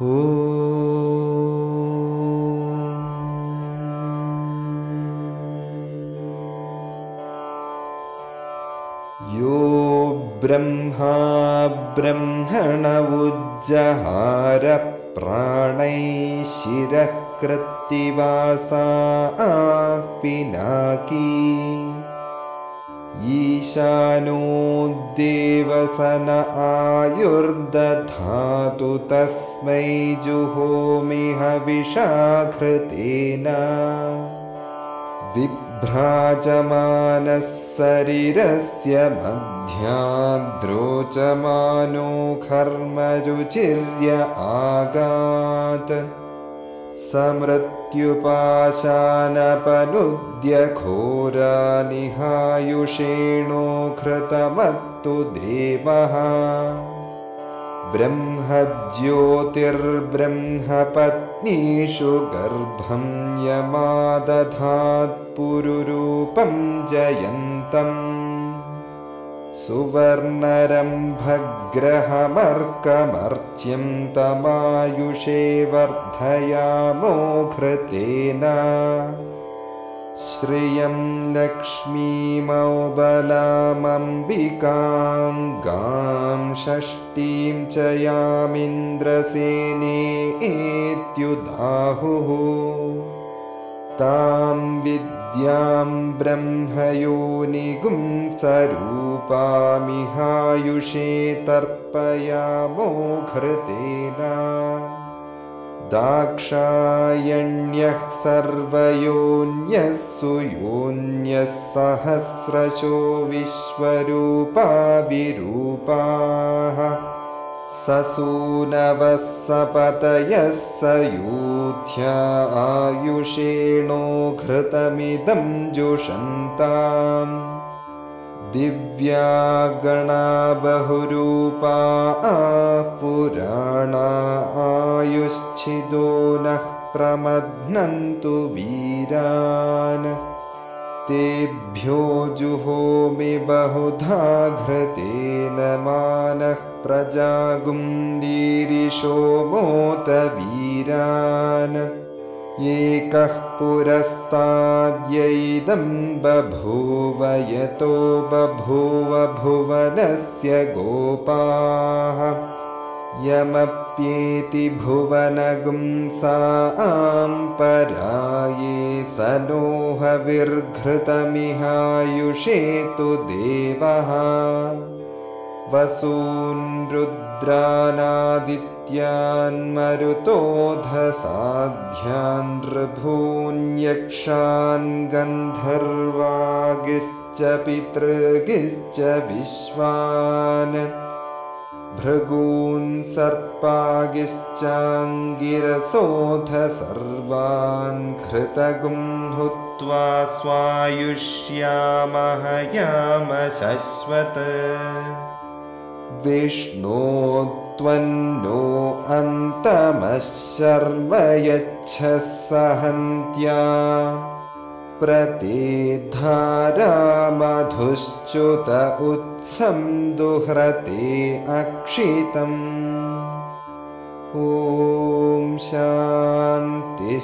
यो ब्रह्मा ब्रह्मण उज्जहारप्राणैः शिरः कृत्तिवासा पिनाकी ईशानो देवसन आयुर्दधातु तस्मै जुहोमिह विषाकृतेन विभ्राजमानः शरीरस्य मध्याद्रोचमानो कर्मरुचिर्य आगात् समृत्युपाशानपनुद्यघोरानिहायुषेणो घृतमत्तु देवः ब्रह्मज्योतिर्ब्रह्मपत्नीषु गर्भं यमादधात्पुरुरूपं जयन्तम् सुवर्णरम्भग्रहमर्कमर्च्यं तमायुषे वर्धयामो घृतेन। श्रियं लक्ष्मीमौबलामम्बिकां गां षष्ठीं च यामिन्द्रसेनेत्युदाहुः तां विद्यां ब्रह्मयोनिगुं सरूपामिहायुषे तर्पयामो घृतेन। दाक्षायण्यः सर्वयोन्यः सुयोन्यः सहस्रशो विश्वरूपा विरूपाः ससूनवः सपतयः स यूथ्या आयुषेणो घृतमिदं जुषन्ताम्। दिव्या गणा बहुरूपा पुराणा आयुश्चिदो नः प्रमध्नन्तु वीरान् तेभ्यो जुहोमि बहुधा घृतेन मानः प्रजागुन्दीरिशोमोत वीरान् एकः पुरस्ताद्यैदं बभूव यतो बभूव भुवनस्य गोपाः। यमप्येति भुवनगुंसां पराये स नोहविर्घृतमिहायुषे तु देवः। वसून् रुद्रानादित्यान् मरुतोधसाध्यान् ऋभून्यक्षान् गन्धर्वागिश्च पितृगिश्च विश्वान् भृगून् सर्वान् घृतगुं हुत्वा स्वायुष्यामह याम शश्वत्। विष्णो त्वन्नो अन्तमः यच्छः सहन्त्या प्रतिधारामधुश्च्युत उत्सं दुह्रते अक्षितम्। ॐ शान्तिः